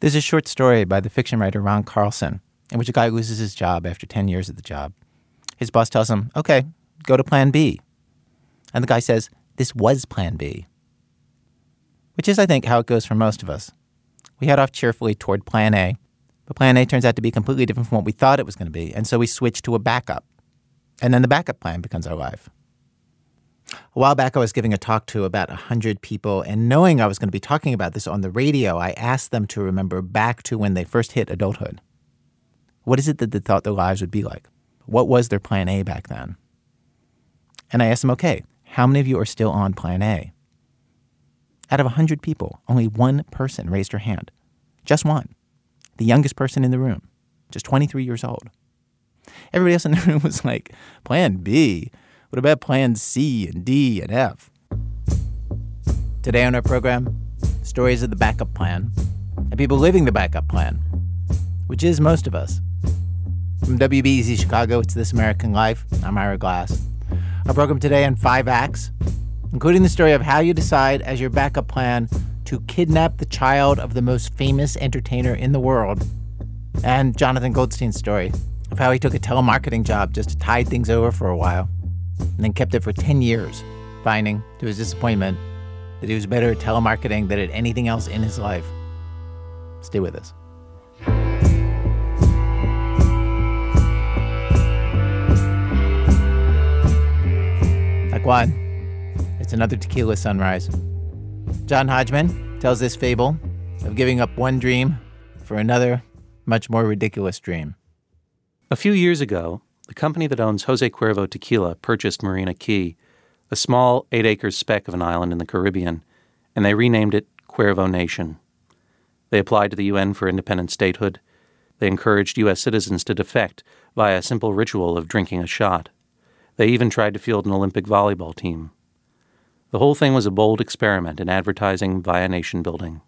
There's a short story by the fiction writer Ron Carlson in which a guy loses his job after 10 years at the job. His boss tells him, okay, go to plan B. And the guy says, this was plan B. Which is, I think, how it goes for most of us. We head off cheerfully toward plan A, but plan A turns out to be completely different from what we thought it was going to be, and so we switch to a backup. And then the backup plan becomes our life. A while back, I was giving a talk to about 100 people, and knowing I was going to be talking about this on the radio, I asked them to remember back to when they first hit adulthood. What is it that they thought their lives would be like? What was their plan A back then? And I asked them, okay, how many of you are still on plan A? Out of 100 people, only one person raised her hand. Just one. The youngest person in the room, just 23 years old. Everybody else in the room was like, Plan B? What about plans C and D and F? Today on our program, stories of the backup plan and people living the backup plan, which is most of us. From WBEZ Chicago, it's This American Life. I'm Ira Glass. Our program today on five acts, including the story of how you decide as your backup plan to kidnap the child of the most famous entertainer in the world, and Jonathan Goldstein's story of how he took a telemarketing job just to tide things over for a while and then kept it for 10 years, finding, to his disappointment, that he was better at telemarketing than at anything else in his life. Stay with us. What? It's another tequila sunrise. John Hodgman tells this fable of giving up one dream for another, much more ridiculous dream. A few years ago, the company that owns Jose Cuervo Tequila purchased Marina Cay, a small eight acre speck of an island in the Caribbean, and they renamed it Cuervo Nation. They applied to the UN for independent statehood. They encouraged U.S. citizens to defect via a simple ritual of drinking a shot. They even tried to field an Olympic volleyball team. The whole thing was a bold experiment in advertising via nation building.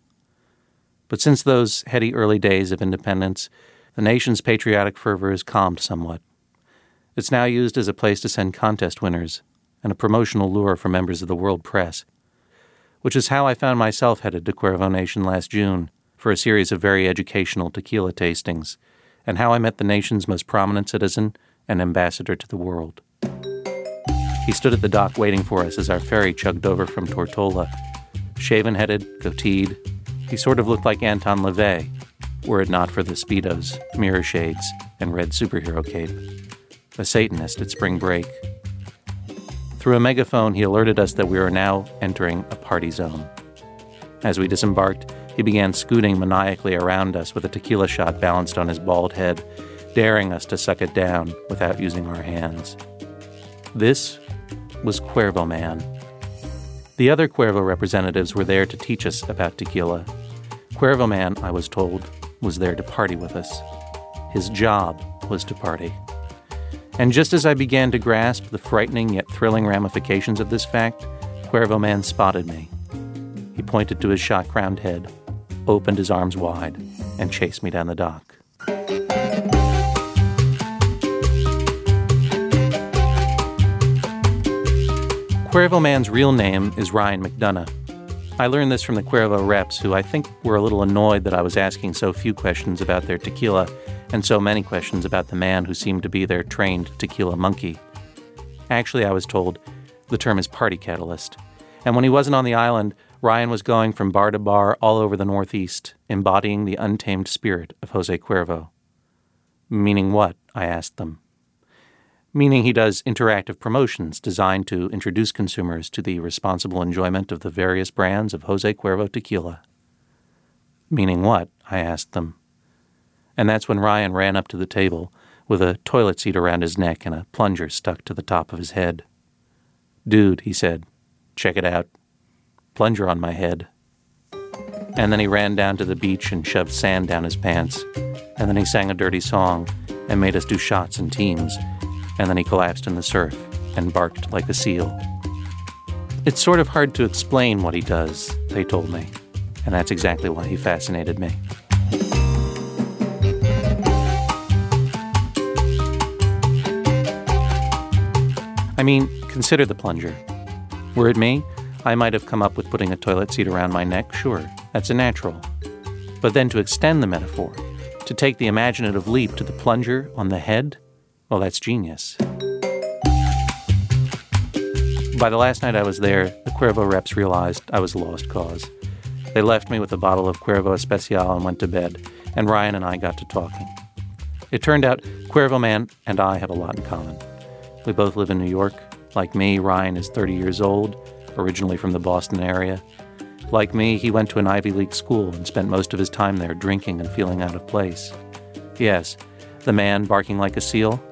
But since those heady early days of independence, the nation's patriotic fervor has calmed somewhat. It's now used as a place to send contest winners and a promotional lure for members of the world press, which is how I found myself headed to Cuervo Nation last June for a series of very educational tequila tastings, and how I met the nation's most prominent citizen and ambassador to the world. He stood at the dock waiting for us as our ferry chugged over from Tortola. Shaven headed, goateed, he sort of looked like Anton LaVey, were it not for the Speedos, mirror shades, and red superhero cape a Satanist at spring break. Through a megaphone, he alerted us that we were now entering a party zone. As we disembarked, he began scooting maniacally around us with a tequila shot balanced on his bald head, daring us to suck it down without using our hands. This was Cuervo Man. The other Cuervo representatives were there to teach us about tequila. Cuervo Man, I was told, was there to party with us. His job was to party. And just as I began to grasp the frightening yet thrilling ramifications of this fact, Cuervo Man spotted me. He pointed to his shot crowned head, opened his arms wide, and chased me down the dock. Cuervo Man's real name is Ryan McDonough. I learned this from the Cuervo reps, who I think were a little annoyed that I was asking so few questions about their tequila and so many questions about the man who seemed to be their trained tequila monkey. Actually, I was told the term is party catalyst. And when he wasn't on the island, Ryan was going from bar to bar all over the Northeast, embodying the untamed spirit of Jose Cuervo. Meaning what? I asked them. Meaning he does interactive promotions designed to introduce consumers to the responsible enjoyment of the various brands of Jose Cuervo tequila. Meaning what? I asked them. And that's when Ryan ran up to the table with a toilet seat around his neck and a plunger stuck to the top of his head. Dude, he said, check it out. Plunger on my head. And then he ran down to the beach and shoved sand down his pants. And then he sang a dirty song and made us do shots in teams. And then he collapsed in the surf and barked like a seal. It's sort of hard to explain what he does, they told me. And that's exactly why he fascinated me. I mean, consider the plunger. Were it me, I might have come up with putting a toilet seat around my neck, sure, that's a natural. But then to extend the metaphor, to take the imaginative leap to the plunger on the head, well, that's genius. By the last night I was there, the Cuervo reps realized I was a lost cause. They left me with a bottle of Cuervo Especial and went to bed, and Ryan and I got to talking. It turned out Cuervo Man and I have a lot in common. We both live in New York. Like me, Ryan is 30 years old, originally from the Boston area. Like me, he went to an Ivy League school and spent most of his time there drinking and feeling out of place. Yes, the man barking like a seal,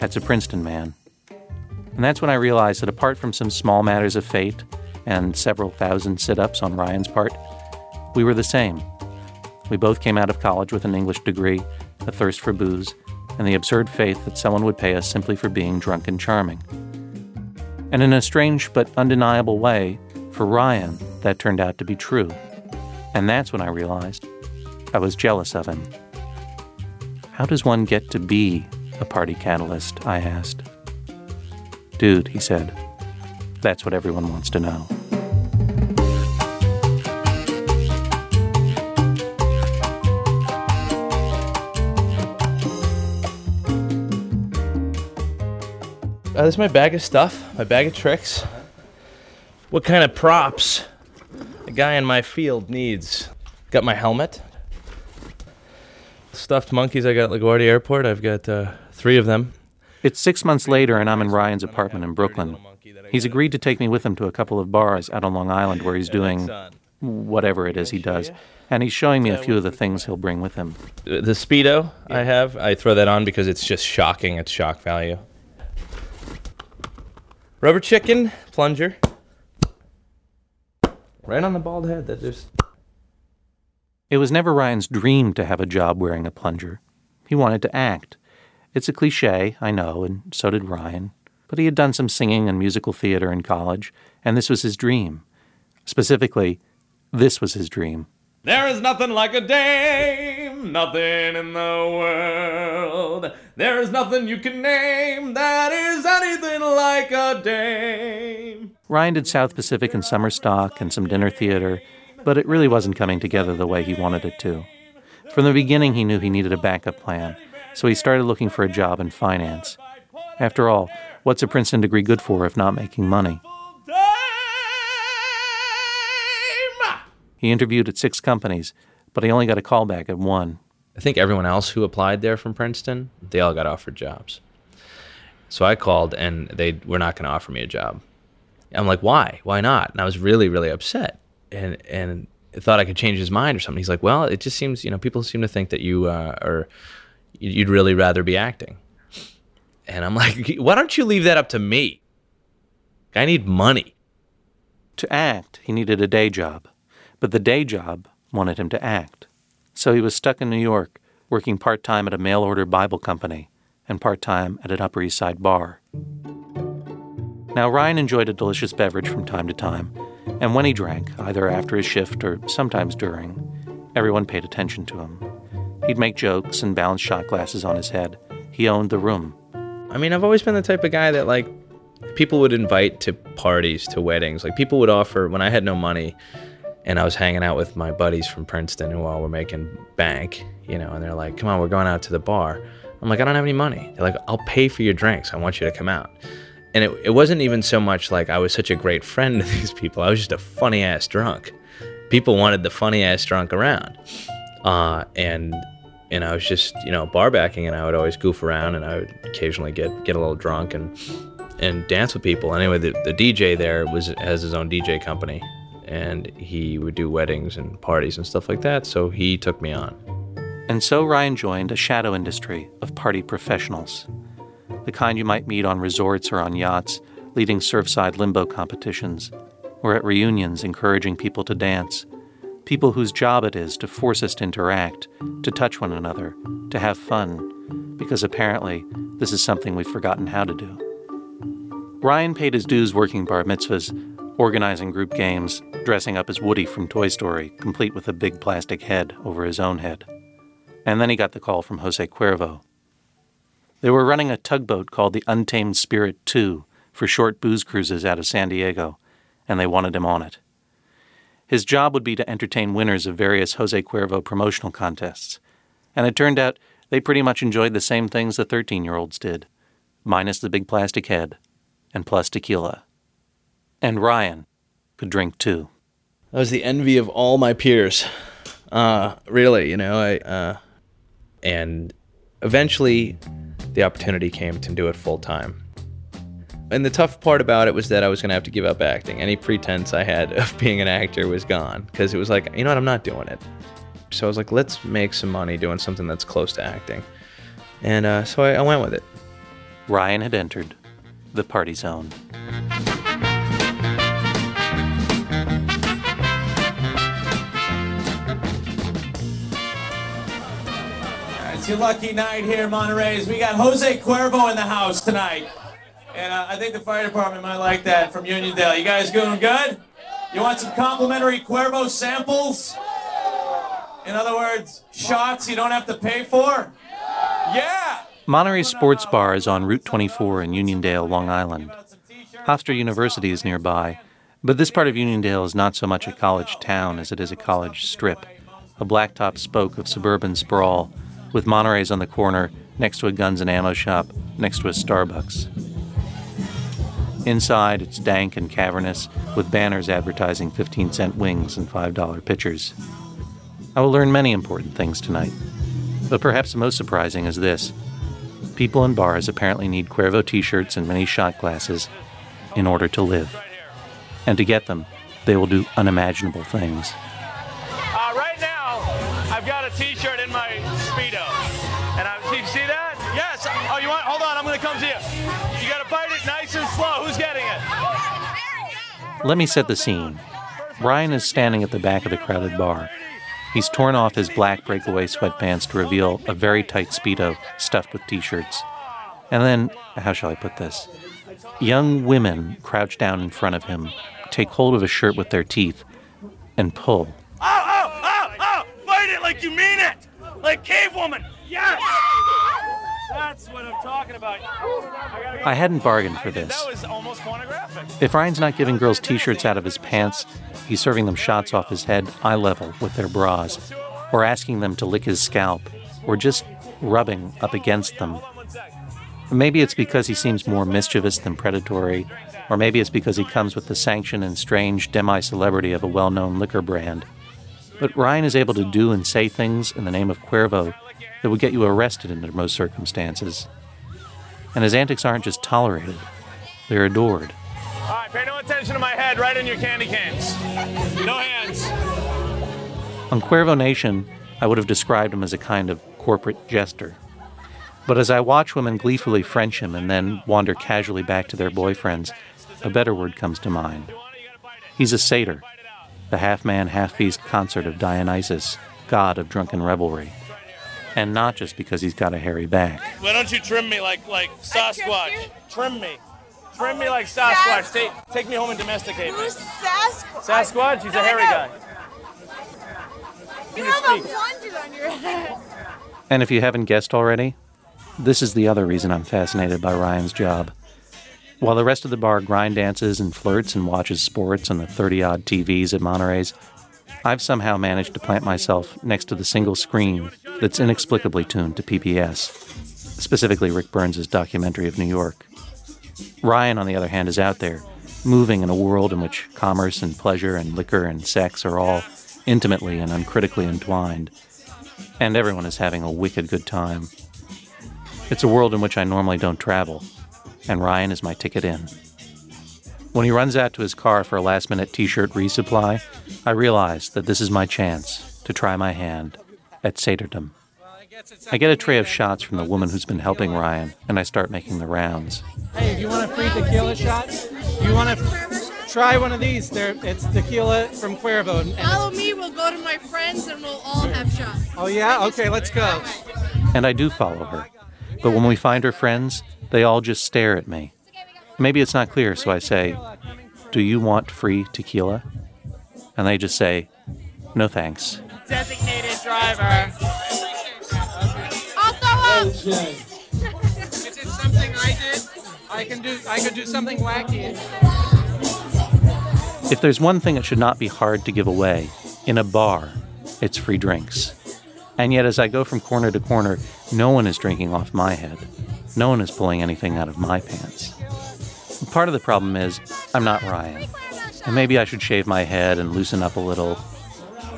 that's a Princeton man. And that's when I realized that apart from some small matters of fate and several thousand sit ups on Ryan's part, we were the same. We both came out of college with an English degree, a thirst for booze, and the absurd faith that someone would pay us simply for being drunk and charming. And in a strange but undeniable way, for Ryan, that turned out to be true. And that's when I realized I was jealous of him. How does one get to be a party catalyst? I asked. Dude, he said, that's what everyone wants to know. Uh, this is my bag of stuff, my bag of tricks. What kind of props a guy in my field needs? Got my helmet. Stuffed monkeys I got at LaGuardia Airport. I've got uh, three of them. It's six months later, and I'm in Ryan's apartment in Brooklyn. He's agreed to take me with him to a couple of bars out on Long Island where he's doing whatever it is he does. And he's showing me a few of the things he'll bring with him. The Speedo I have, I throw that on because it's just shocking. It's shock value. Rubber chicken, plunger. Right on the bald head. That just. It was never Ryan's dream to have a job wearing a plunger. He wanted to act. It's a cliche, I know, and so did Ryan. But he had done some singing and musical theater in college, and this was his dream. Specifically, this was his dream. There is nothing like a dame, nothing in the world. There is nothing you can name that is anything like a dame. Ryan did South Pacific and summer stock and some dinner theater, but it really wasn't coming together the way he wanted it to. From the beginning, he knew he needed a backup plan, so he started looking for a job in finance. After all, what's a Princeton degree good for if not making money? He interviewed at six companies, but he only got a call back at one. I think everyone else who applied there from Princeton, they all got offered jobs. So I called and they were not going to offer me a job. I'm like, why? Why not? And I was really, really upset and and thought I could change his mind or something. He's like, well, it just seems, you know, people seem to think that you uh, are, you'd really rather be acting. And I'm like, why don't you leave that up to me? I need money. To act, he needed a day job but the day job wanted him to act. So he was stuck in New York, working part time at a mail order Bible company and part time at an Upper East Side bar. Now, Ryan enjoyed a delicious beverage from time to time, and when he drank, either after his shift or sometimes during, everyone paid attention to him. He'd make jokes and balance shot glasses on his head. He owned the room. I mean, I've always been the type of guy that, like, people would invite to parties, to weddings. Like, people would offer, when I had no money, and I was hanging out with my buddies from Princeton who all were making bank, you know, and they're like, come on, we're going out to the bar. I'm like, I don't have any money. They're like, I'll pay for your drinks. I want you to come out. And it, it wasn't even so much like I was such a great friend to these people. I was just a funny ass drunk. People wanted the funny ass drunk around. Uh, and and I was just, you know, bar backing and I would always goof around and I would occasionally get get a little drunk and and dance with people. Anyway, the, the DJ there was has his own DJ company and he would do weddings and parties and stuff like that. So he took me on. And so Ryan joined a shadow industry of party professionals, the kind you might meet on resorts or on yachts, leading surfside limbo competitions, or at reunions encouraging people to dance. People whose job it is to force us to interact, to touch one another, to have fun, because apparently this is something we've forgotten how to do. Ryan paid his dues working bar mitzvahs organizing group games, dressing up as Woody from Toy Story, complete with a big plastic head over his own head. And then he got the call from Jose Cuervo. They were running a tugboat called the Untamed Spirit 2 for short booze cruises out of San Diego, and they wanted him on it. His job would be to entertain winners of various Jose Cuervo promotional contests. And it turned out they pretty much enjoyed the same things the 13 year olds did, minus the big plastic head, and plus tequila. And Ryan could drink too. I was the envy of all my peers. Uh, really, you know, I, uh, and eventually the opportunity came to do it full time. And the tough part about it was that I was going to have to give up acting. Any pretense I had of being an actor was gone because it was like, you know what, I'm not doing it. So I was like, let's make some money doing something that's close to acting. And uh, so I, I went with it. Ryan had entered the party zone. It's your lucky night here, Monterey's. We got Jose Cuervo in the house tonight. And uh, I think the fire department might like that from Uniondale. You guys doing good? You want some complimentary Cuervo samples? In other words, shots you don't have to pay for? Yeah! Monterey's Sports Bar is on Route 24 in Uniondale, Long Island. Hofstra University is nearby, but this part of Uniondale is not so much a college town as it is a college strip, a blacktop spoke of suburban sprawl, with Monterey's on the corner, next to a guns and ammo shop, next to a Starbucks. Inside, it's dank and cavernous, with banners advertising 15 cent wings and $5 pitchers. I will learn many important things tonight, but perhaps the most surprising is this people in bars apparently need Cuervo t shirts and mini shot glasses in order to live. And to get them, they will do unimaginable things. Uh, right now, I've got a T-shirt in Hold on, I'm gonna come to you. You gotta bite it nice and slow. Who's getting it? Let me set the scene. Ryan is standing at the back of the crowded bar. He's torn off his black breakaway sweatpants to reveal a very tight Speedo stuffed with t shirts. And then, how shall I put this? Young women crouch down in front of him, take hold of his shirt with their teeth, and pull. Oh, oh, oh, oh! Bite it like you mean it, like cave woman. Yes. That's what I'm talking about. I, go- I hadn't bargained for this. That was almost pornographic. If Ryan's not giving girls t shirts out of his pants, he's serving them shots off his head eye level with their bras, or asking them to lick his scalp, or just rubbing up against them. Maybe it's because he seems more mischievous than predatory, or maybe it's because he comes with the sanction and strange demi celebrity of a well known liquor brand. But Ryan is able to do and say things in the name of Cuervo that would get you arrested under most circumstances. And his antics aren't just tolerated, they're adored. All right, pay no attention to my head. Right in your candy canes. No hands. On Cuervo Nation, I would have described him as a kind of corporate jester. But as I watch women gleefully French him and then wander casually back to their boyfriends, a better word comes to mind. He's a satyr, the half man, half beast consort of Dionysus, god of drunken revelry. And not just because he's got a hairy back. Why don't you trim me like like Sasquatch? Trim me. Trim me like Sasquatch. Take take me home and domesticate me. Who's Sasquatch? Sasquatch? He's a hairy guy. You have a speak. blonde on your head. And if you haven't guessed already, this is the other reason I'm fascinated by Ryan's job. While the rest of the bar grind dances and flirts and watches sports on the 30 odd TVs at Monterey's, I've somehow managed to plant myself next to the single screen that's inexplicably tuned to PBS, specifically Ric Burns' documentary of New York. Ryan, on the other hand, is out there, moving in a world in which commerce and pleasure and liquor and sex are all intimately and uncritically entwined, and everyone is having a wicked good time. It's a world in which I normally don't travel, and Ryan is my ticket in. When he runs out to his car for a last minute t shirt resupply, I realize that this is my chance to try my hand at satyrdom. I get a tray of shots from the woman who's been helping Ryan, and I start making the rounds. Hey, if you want a free tequila shot, you want to try one of these. They're, it's tequila from Cuervo. And, and- Follow me, we'll go to my friends and we'll all have shots. oh yeah, okay, let's go. And I do follow her. But when we find her friends, they all just stare at me. Maybe it's not clear, so I say, Do you want free tequila? And they just say, No thanks. Designated driver. I'll throw up. Is it something I did? I can do. I could do something wacky. If there's one thing that should not be hard to give away in a bar, it's free drinks. And yet, as I go from corner to corner, no one is drinking off my head. No one is pulling anything out of my pants. Part of the problem is I'm not Ryan. And maybe I should shave my head and loosen up a little.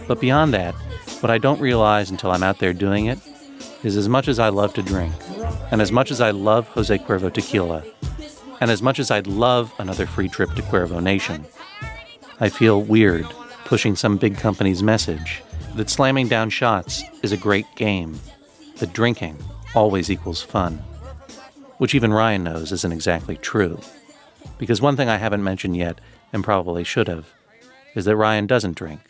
But beyond that, what I don't realize until I'm out there doing it is as much as I love to drink, and as much as I love Jose Cuervo tequila, and as much as I'd love another free trip to Cuervo Nation, I feel weird pushing some big company's message that slamming down shots is a great game, that drinking always equals fun. Which even Ryan knows isn't exactly true. Because one thing I haven't mentioned yet, and probably should have, is that Ryan doesn't drink.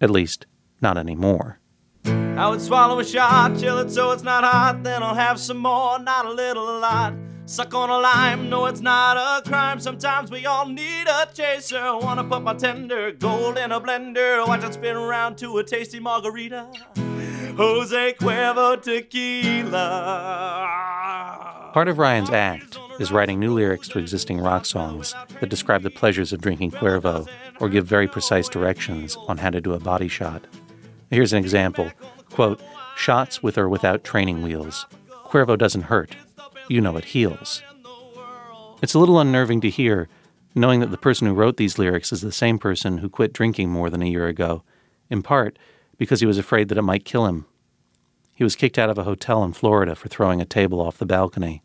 At least, not anymore. I would swallow a shot, chill it so it's not hot, then I'll have some more, not a little, a lot. Suck on a lime, no, it's not a crime. Sometimes we all need a chaser. Wanna put my tender gold in a blender, watch it spin around to a tasty margarita. Jose Cuervo tequila. Part of Ryan's act is writing new lyrics to existing rock songs that describe the pleasures of drinking Cuervo or give very precise directions on how to do a body shot. Here's an example quote, shots with or without training wheels. Cuervo doesn't hurt. You know it heals. It's a little unnerving to hear, knowing that the person who wrote these lyrics is the same person who quit drinking more than a year ago, in part because he was afraid that it might kill him. He was kicked out of a hotel in Florida for throwing a table off the balcony.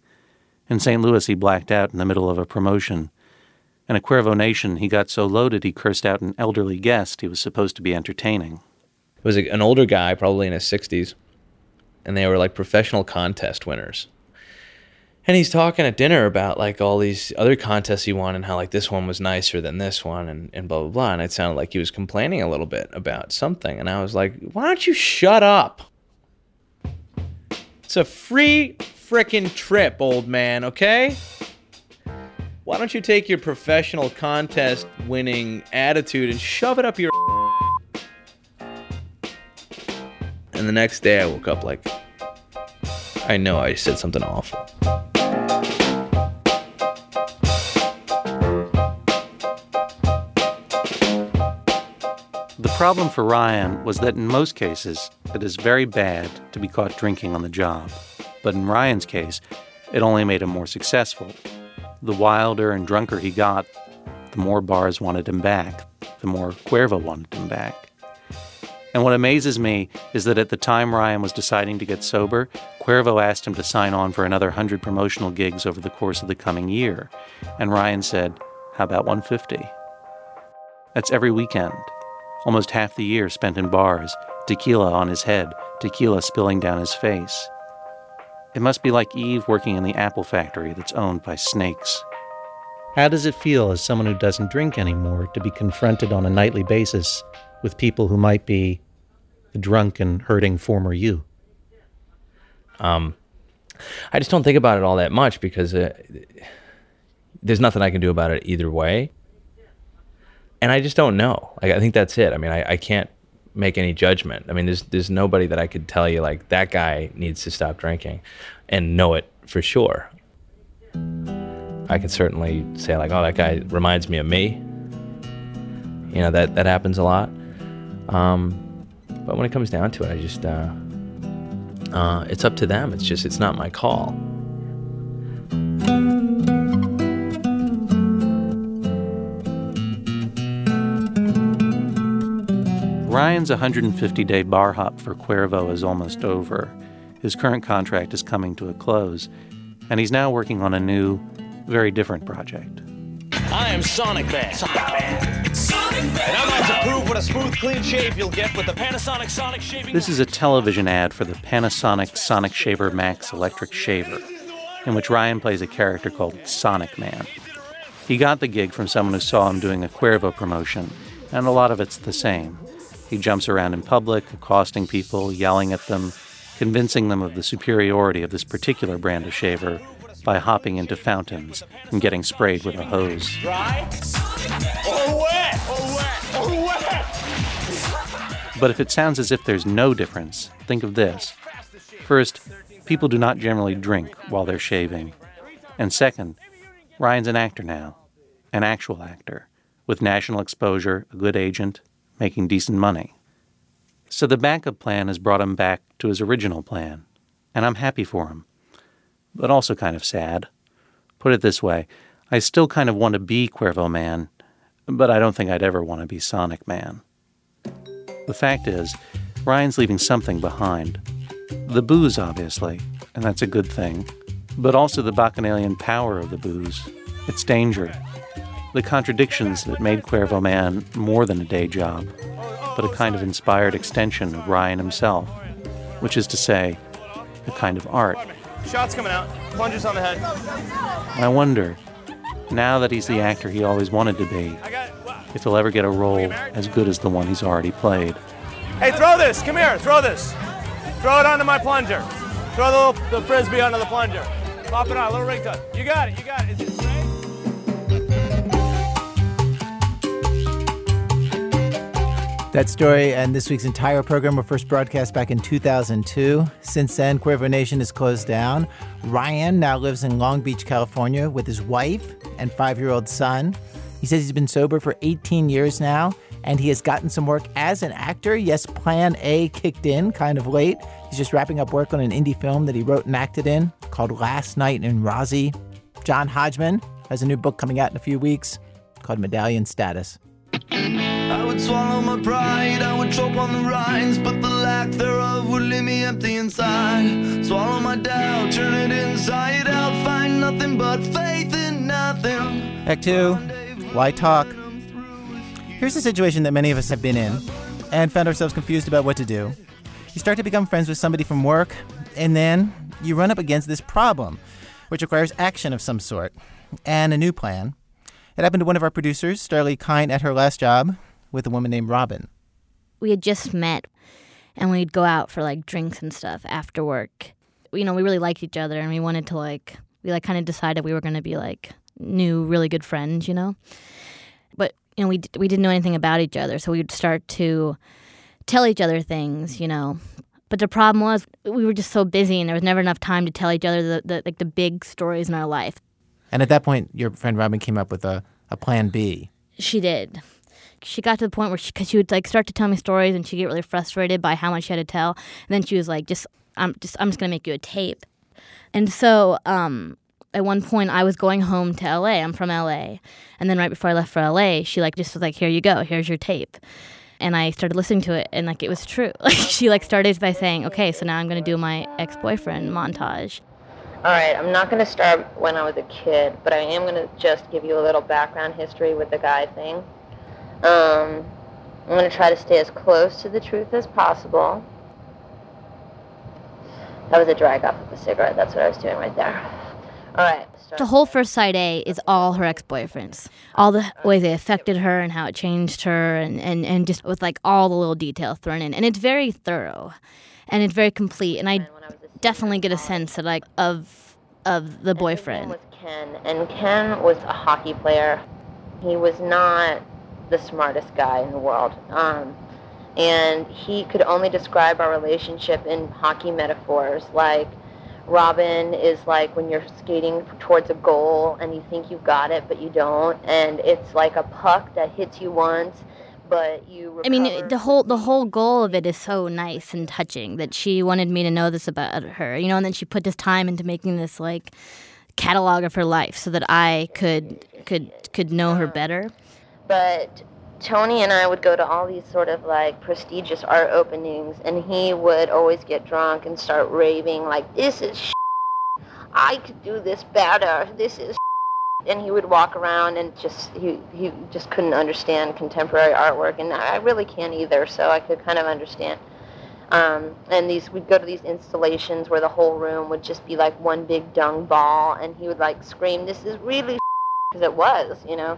In St. Louis, he blacked out in the middle of a promotion. In a Cuervo Nation, he got so loaded he cursed out an elderly guest he was supposed to be entertaining. It was an older guy, probably in his 60s, and they were like professional contest winners. And he's talking at dinner about like all these other contests he won and how like this one was nicer than this one and, and blah blah blah. And it sounded like he was complaining a little bit about something. And I was like, why don't you shut up? It's a free frickin' trip, old man, okay? Why don't you take your professional contest winning attitude and shove it up your And the next day I woke up like I know I said something awful. Problem for Ryan was that in most cases, it is very bad to be caught drinking on the job. But in Ryan's case, it only made him more successful. The wilder and drunker he got, the more bars wanted him back, the more Cuervo wanted him back. And what amazes me is that at the time Ryan was deciding to get sober, Cuervo asked him to sign on for another 100 promotional gigs over the course of the coming year. And Ryan said, How about 150? That's every weekend. Almost half the year spent in bars, tequila on his head, tequila spilling down his face. It must be like Eve working in the apple factory that's owned by snakes. How does it feel as someone who doesn't drink anymore to be confronted on a nightly basis with people who might be the drunk and hurting former you? Um, I just don't think about it all that much because uh, there's nothing I can do about it either way. And I just don't know. Like, I think that's it. I mean, I, I can't make any judgment. I mean, there's there's nobody that I could tell you like that guy needs to stop drinking, and know it for sure. I could certainly say like, oh, that guy reminds me of me. You know that that happens a lot. Um, but when it comes down to it, I just uh, uh, it's up to them. It's just it's not my call. Ryan's 150 day bar hop for Cuervo is almost over. His current contract is coming to a close, and he's now working on a new, very different project. I am Sonic Man. Sonic Man. And I'm out to prove what a smooth, clean shave you'll get with the Panasonic Sonic Shaving. This is a television ad for the Panasonic Sonic Shaver Max electric shaver, in which Ryan plays a character called Sonic Man. He got the gig from someone who saw him doing a Cuervo promotion, and a lot of it's the same. He jumps around in public, accosting people, yelling at them, convincing them of the superiority of this particular brand of shaver by hopping into fountains and getting sprayed with a hose. But if it sounds as if there's no difference, think of this. First, people do not generally drink while they're shaving. And second, Ryan's an actor now, an actual actor, with national exposure, a good agent, making decent money. So the backup plan has brought him back to his original plan, and I'm happy for him, but also kind of sad. Put it this way I still kind of want to be Cuervo Man, but I don't think I'd ever want to be Sonic Man. The fact is, Ryan's leaving something behind. The booze, obviously, and that's a good thing, but also the bacchanalian power of the booze, its danger, the contradictions that made Cuervo Man more than a day job, but a kind of inspired extension of Ryan himself, which is to say, a kind of art. Shots coming out. Plungers on the head. I wonder, now that he's the actor he always wanted to be, if he'll ever get a role as good as the one he's already played. Hey, throw this. Come here. Throw this. Throw it onto my plunger. Throw the, little, the frisbee onto the plunger. Pop it on. A little ring tuck. You got it. You got it. Is it straight? That story and this week's entire program were first broadcast back in 2002. Since then, Cuervo Nation is closed down. Ryan now lives in Long Beach, California with his wife and five year old son. He says he's been sober for 18 years now and he has gotten some work as an actor. Yes, Plan A kicked in kind of late. He's just wrapping up work on an indie film that he wrote and acted in called Last Night in Rozzie. John Hodgman has a new book coming out in a few weeks called Medallion Status. I would swallow my pride, I would choke on the rinds, but the lack thereof would leave me empty inside. Swallow my doubt, turn it inside out, find nothing but faith in nothing. Act two, why talk? Here's a situation that many of us have been in and found ourselves confused about what to do. You start to become friends with somebody from work, and then you run up against this problem, which requires action of some sort and a new plan. It happened to one of our producers, Starlee Kine, at her last job with a woman named Robin. We had just met and we'd go out for like drinks and stuff after work. You know, we really liked each other and we wanted to like, we like kind of decided we were going to be like new, really good friends, you know? But, you know, we, we didn't know anything about each other. So we'd start to tell each other things, you know? But the problem was we were just so busy and there was never enough time to tell each other the, the like the big stories in our life. And at that point, your friend Robin came up with a, a plan B. She did. She got to the point where she, cause she would like start to tell me stories, and she'd get really frustrated by how much she had to tell. And then she was like, "Just, I'm just, I'm just gonna make you a tape." And so, um, at one point, I was going home to LA. I'm from LA, and then right before I left for LA, she like just was like, "Here you go. Here's your tape." And I started listening to it, and like it was true. Like she like started by saying, "Okay, so now I'm gonna do my ex-boyfriend montage." All right, I'm not going to start when I was a kid, but I am going to just give you a little background history with the guy thing. Um, I'm going to try to stay as close to the truth as possible. That was a drag off of a cigarette. That's what I was doing right there. All right. The whole first side A is all her ex boyfriends, all the ways they affected her and how it changed her, and, and, and just with like all the little details thrown in. And it's very thorough and it's very complete. And I definitely get a sense of like of of the boyfriend. was Ken, and Ken was a hockey player. He was not the smartest guy in the world. Um, and he could only describe our relationship in hockey metaphors like Robin is like when you're skating towards a goal and you think you've got it but you don't and it's like a puck that hits you once but you I mean, the whole the whole goal of it is so nice and touching that she wanted me to know this about her, you know, and then she put this time into making this like catalog of her life so that I could could could know her better. but Tony and I would go to all these sort of like prestigious art openings, and he would always get drunk and start raving like, "This is I could do this better. This is." And he would walk around and just he he just couldn't understand contemporary artwork, and I really can't either. So I could kind of understand. Um, and these we'd go to these installations where the whole room would just be like one big dung ball, and he would like scream, "This is really," because it was, you know.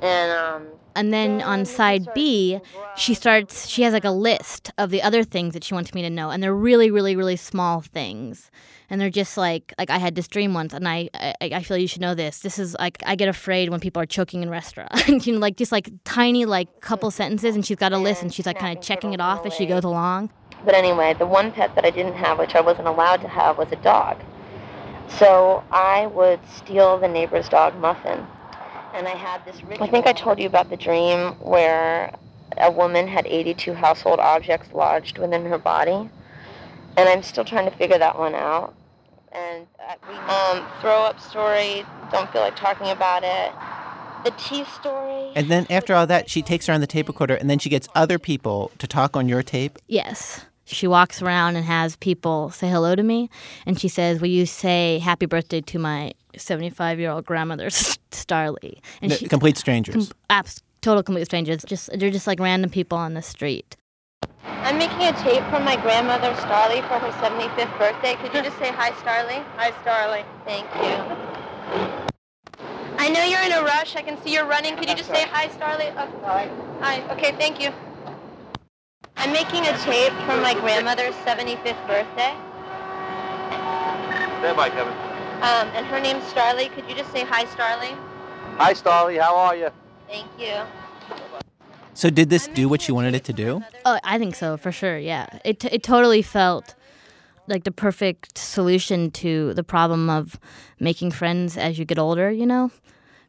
And um, And then on side B, she starts she has like a list of the other things that she wants me to know and they're really really really small things. And they're just like like I had this dream once and I I, I feel you should know this. This is like I get afraid when people are choking in restaurants. you know like just like tiny like couple sentences and she's got a list and she's like kind of checking it off as she goes along. But anyway, the one pet that I didn't have, which I wasn't allowed to have, was a dog. So I would steal the neighbor's dog, Muffin. and I had this ritual. I think I told you about the dream where a woman had 82 household objects lodged within her body, and I'm still trying to figure that one out. And uh, we, um, throw up story. Don't feel like talking about it. The tea story. And then after all that, she takes around the tape recorder, and then she gets other people to talk on your tape. Yes. She walks around and has people say hello to me, and she says, "Will you say happy birthday to my 75 year old grandmother, Starlee?" And No, complete strangers. com- abs- total complete strangers. Just they're just like random people on the street. I'm making a tape for my grandmother Starlee for her 75th birthday. Could you just say hi, Starlee? Hi, Starlee. Thank you. I know you're in a rush. I can see you're running. Could you just say hi, Starlee? Oh, hi. Hi. Okay, thank you. I'm making a tape for my grandmother's 75th birthday. Stand by, Kevin. Um, and her name's Starlee. Could you just say hi, Starlee? Hi, Starlee. How are you? Thank you. So did this do what you wanted it to do? Oh, I think so for sure. Yeah, it it totally felt like the perfect solution to the problem of making friends as you get older. You know,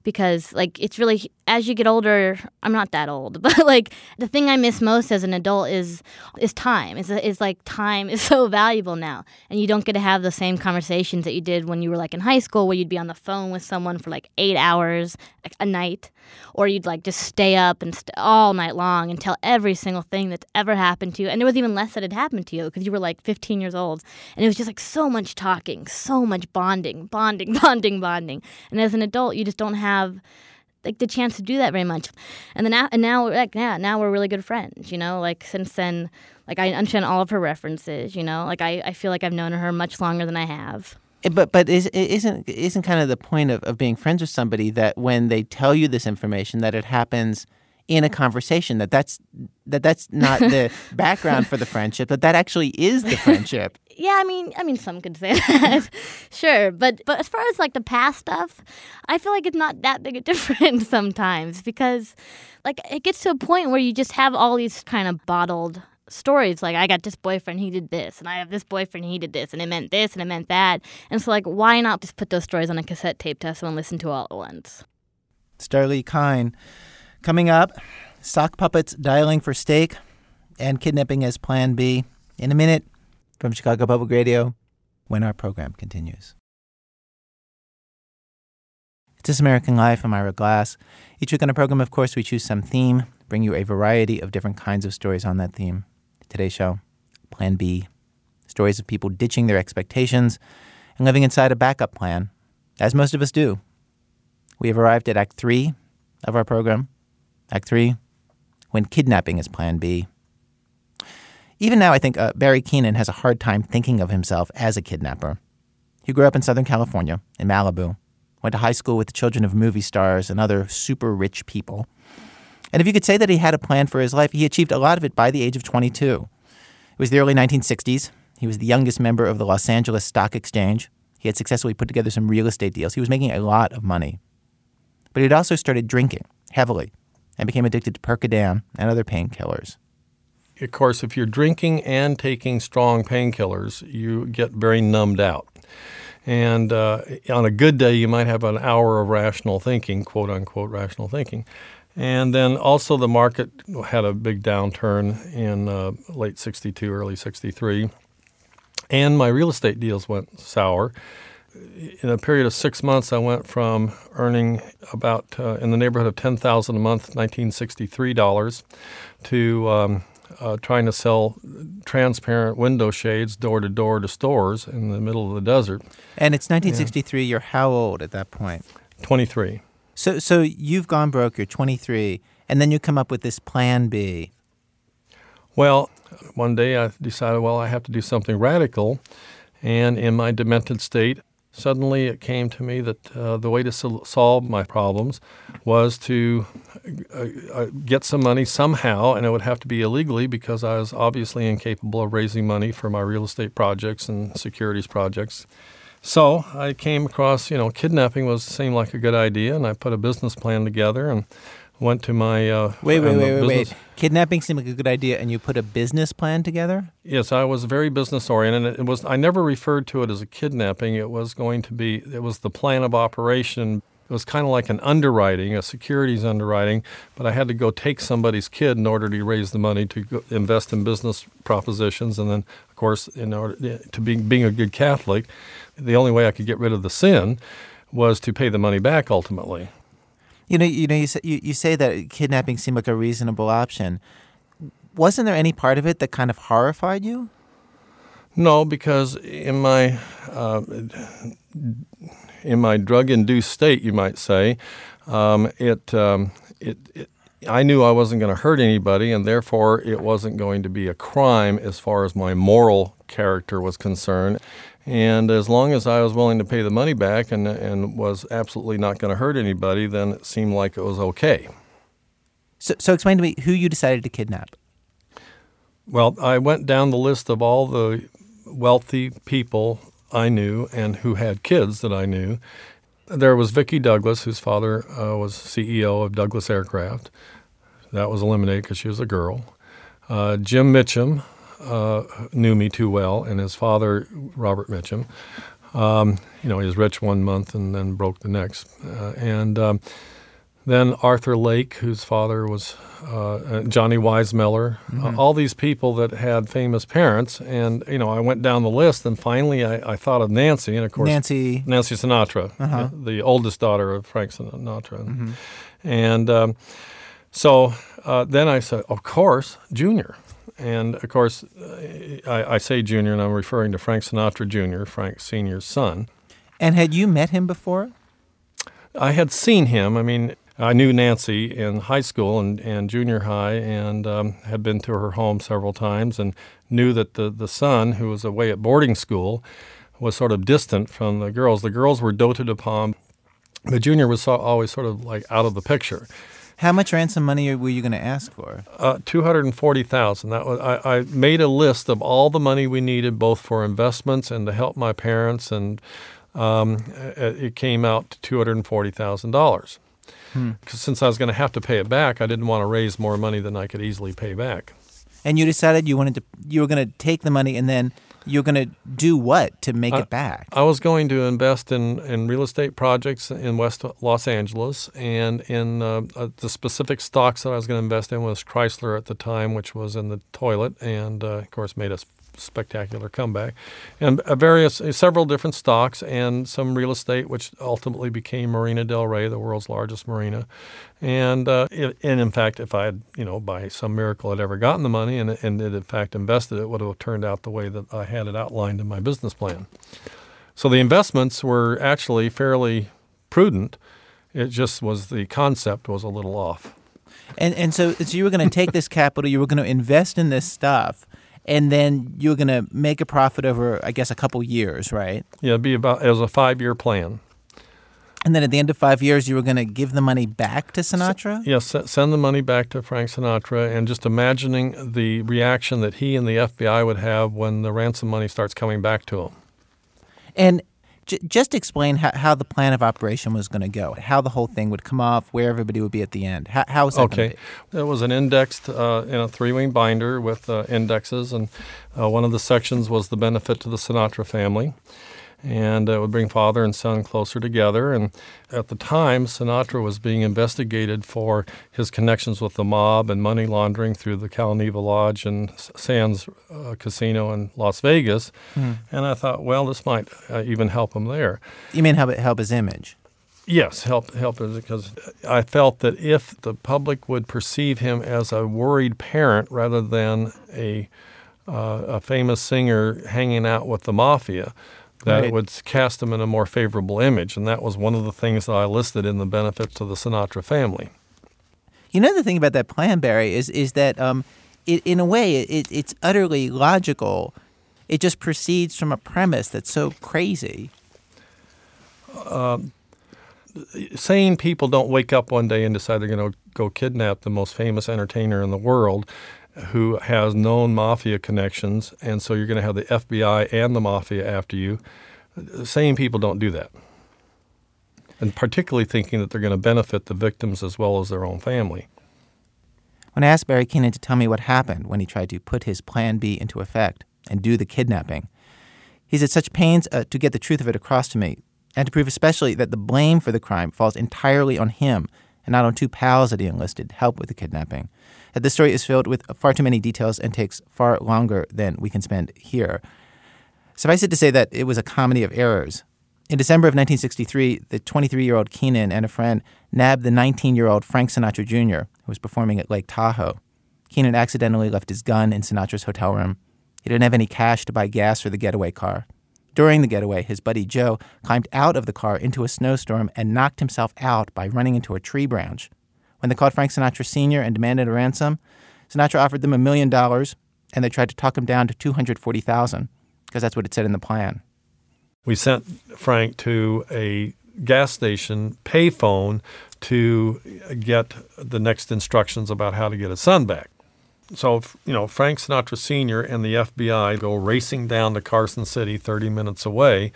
because like it's really as you get older. I'm not that old, but like the thing I miss most as an adult is is time. Is is like time is so valuable now, and you don't get to have the same conversations that you did when you were like in high school, where you'd be on the phone with someone for like eight hours a night, or you'd like just stay up and st- all night long and tell every single thing that's ever happened to you. And there was even less that had happened to you because you were like 15 years old, and it was just like so much talking, so much bonding, bonding, bonding, bonding. And as an adult, you just don't have like the chance to do that very much. And then now, and now we're like yeah, now we're really good friends. You know, like since then, like I understand all of her references. You know, like I, I feel like I've known her much longer than I have. Eh, But but is, isn't isn't kind of the point of, of being friends with somebody that when they tell you this information that it happens in a conversation that that's that that's not the background for the friendship that that actually is the friendship. Yeah, I mean, I mean, some could say that, sure, but but as far as like the past stuff, I feel like it's not that big a difference sometimes because, like, it gets to a point where you just have all these kind of bottled stories. Like, I got this boyfriend, he did this, and I have this boyfriend, he did this, and it meant this, and it meant that, and so like, why not just put those stories on a cassette tape to have someone listen to all at once? Starlee Kine. Coming up, sock puppets dialing for steak and kidnapping as plan B. In a minute from Chicago Public Radio when our program continues. It's This American Life. I'm Ira Glass. Each week on the program, of course, we choose some theme, bring you a variety of different kinds of stories on that theme. Today's show, Plan B. Stories of people ditching their expectations and living inside a backup plan, as most of us do. We have arrived at Act Three of our program. Act Three, when kidnapping is Plan B. Even now, I think uh, Barry Keenan has a hard time thinking of himself as a kidnapper. He grew up in Southern California, in Malibu, went to high school with the children of movie stars and other super rich people. And if you could say that he had a plan for his life, he achieved a lot of it by the age of 22. It was the early 1960s. He was the youngest member of the Los Angeles Stock Exchange. He had successfully put together some real estate deals. He was making a lot of money. But he'd also started drinking heavily and became addicted to Percodan and other painkillers. Of course, if you're drinking and taking strong painkillers, you get very numbed out. And uh, on a good day, you might have an hour of rational thinking, quote unquote rational thinking. And then also, the market had a big downturn in uh, late 62, early 63. And my real estate deals went sour. In a period of six months, I went from earning about uh, in the neighborhood of 10000 a month, 1963 dollars, to um, uh, trying to sell transparent window shades door to door to stores in the middle of the desert. And it's 1963. You're how old at that point? 23. So, so you've gone broke. You're 23, and then you come up with this Plan B. Well, one day I decided, well, I have to do something radical. And in my demented state, suddenly it came to me that uh, the way to sol- solve my problems was to uh, uh, get some money somehow, and it would have to be illegally because I was obviously incapable of raising money for my real estate projects and securities projects. So I came across, you know, kidnapping was seemed like a good idea, and I put a business plan together and went to my uh, Wait, wait, wait, wait, wait. Kidnapping seemed like a good idea, and you put a business plan together. Yes, I was very business oriented. It was I never referred to it as a kidnapping. It was going to be it was the plan of operation It was kind of like an underwriting, a securities underwriting, but I had to go take somebody's kid in order to raise the money to go invest in business propositions. And then, of course, in order to be being a good Catholic, the only way I could get rid of the sin was to pay the money back ultimately. You know, you know, you say, you, you say that kidnapping seemed like a reasonable option. Wasn't there any part of it that kind of horrified you? No, because in my uh, in my drug-induced state, you might say, um, it, um, it, it I knew I wasn't going to hurt anybody, and therefore it wasn't going to be a crime as far as my moral character was concerned. And as long as I was willing to pay the money back and, and was absolutely not going to hurt anybody, then it seemed like it was okay. So, so explain to me who you decided to kidnap. Well, I went down the list of all the wealthy people I knew and who had kids that I knew. There was Vicki Douglas, whose father uh, was CEO of Douglas Aircraft. That was eliminated because she was a girl. Uh, Jim Mitchum uh, knew me too well, and his father, Robert Mitchum. Um, you know, he was rich one month and then broke the next. Uh, and um, then Arthur Lake, whose father was uh, Johnny Weissmuller, mm-hmm. uh, all these people that had famous parents. And, you know, I went down the list and finally I, I thought of Nancy. And of course, Nancy, Nancy Sinatra, Uh-huh. the, the oldest daughter of Frank Sinatra. Mm-hmm. And um, so uh, then I said, of course, Junior. And of course, uh, I, I say Junior, and I'm referring to Frank Sinatra Jr., Frank Sr.'s son. And had you met him before? I had seen him. I mean, I knew Nancy in high school and, and junior high and um, had been to her home several times and knew that the, the son, who was away at boarding school, was sort of distant from the girls. The girls were doted upon. but junior was always sort of like out of the picture. How much ransom money were you going to ask for? Uh, Two hundred and forty thousand. That was. I, I made a list of all the money we needed, both for investments and to help my parents, and um, it came out to two hundred and forty thousand dollars. Hmm. Because since I was going to have to pay it back, I didn't want to raise more money than I could easily pay back. And you decided you wanted to you were going to take the money and then you're going to do what to make I, it back? I was going to invest in, in real estate projects in West Los Angeles, and in uh, uh, the specific stocks that I was going to invest in was Chrysler at the time, which was in the toilet, and uh, of course made a spectacular comeback, and uh, various uh, several different stocks and some real estate, which ultimately became Marina Del Rey, the world's largest marina. And uh, it, and in fact, if I had you know by some miracle had ever gotten the money and and it in fact invested, it would have turned out the way that I had it outlined in my business plan. So the investments were actually fairly prudent. It just was the concept was a little off. And and so so you were going to take this capital, you were going to invest in this stuff, and then you were going to make a profit over, I guess, a couple years, right? Yeah, it'd be about it was a five year plan. And then at the end of five years, you were going to give the money back to Sinatra. Yes, send the money back to Frank Sinatra, and just imagining the reaction that he and the FBI would have when the ransom money starts coming back to him. And j- just explain how, how the plan of operation was going to go, how the whole thing would come off, where everybody would be at the end. How, how was that okay? It was an indexed uh, in a three-wing binder with uh, indexes, and uh, one of the sections was the benefit to the Sinatra family and it would bring father and son closer together. And at the time, Sinatra was being investigated for his connections with the mob and money laundering through the Calneva Lodge and Sands uh, Casino in Las Vegas. Hmm. And I thought, well, this might uh, even help him there. You mean help help his image? Yes, help help is because I felt that if the public would perceive him as a worried parent rather than a uh, a famous singer hanging out with the mafia, that Right. would cast him in a more favorable image. And that was one of the things that I listed in the benefits to the Sinatra family. You know the thing about that plan, Barry, is is that um, it, in a way it, it's utterly logical. It just proceeds from a premise that's so crazy. Um, sane people don't wake up one day and decide they're going to go kidnap the most famous entertainer in the world who has known mafia connections, and so you're going to have the FBI and the mafia after you. Sane people don't do that. And particularly thinking that they're going to benefit the victims as well as their own family. When I asked Barry Keenan to tell me what happened when he tried to put his Plan B into effect and do the kidnapping, he's at such pains uh, to get the truth of it across to me and to prove especially that the blame for the crime falls entirely on him and not on two pals that he enlisted to help with the kidnapping. That the story is filled with far too many details and takes far longer than we can spend here. Suffice it to say that it was a comedy of errors. In December of 1963, the 23 year old Keenan and a friend nabbed the 19 year old Frank Sinatra Jr., who was performing at Lake Tahoe. Keenan accidentally left his gun in Sinatra's hotel room. He didn't have any cash to buy gas for the getaway car. During the getaway, his buddy Joe climbed out of the car into a snowstorm and knocked himself out by running into a tree branch. When they called Frank Sinatra Sr. and demanded a ransom, Sinatra offered them a million dollars, and they tried to talk him down to 240000 because that's what it said in the plan. We sent Frank to a gas station payphone to get the next instructions about how to get his son back. So, you know, Frank Sinatra Sr. and the FBI go racing down to Carson City, 30 minutes away.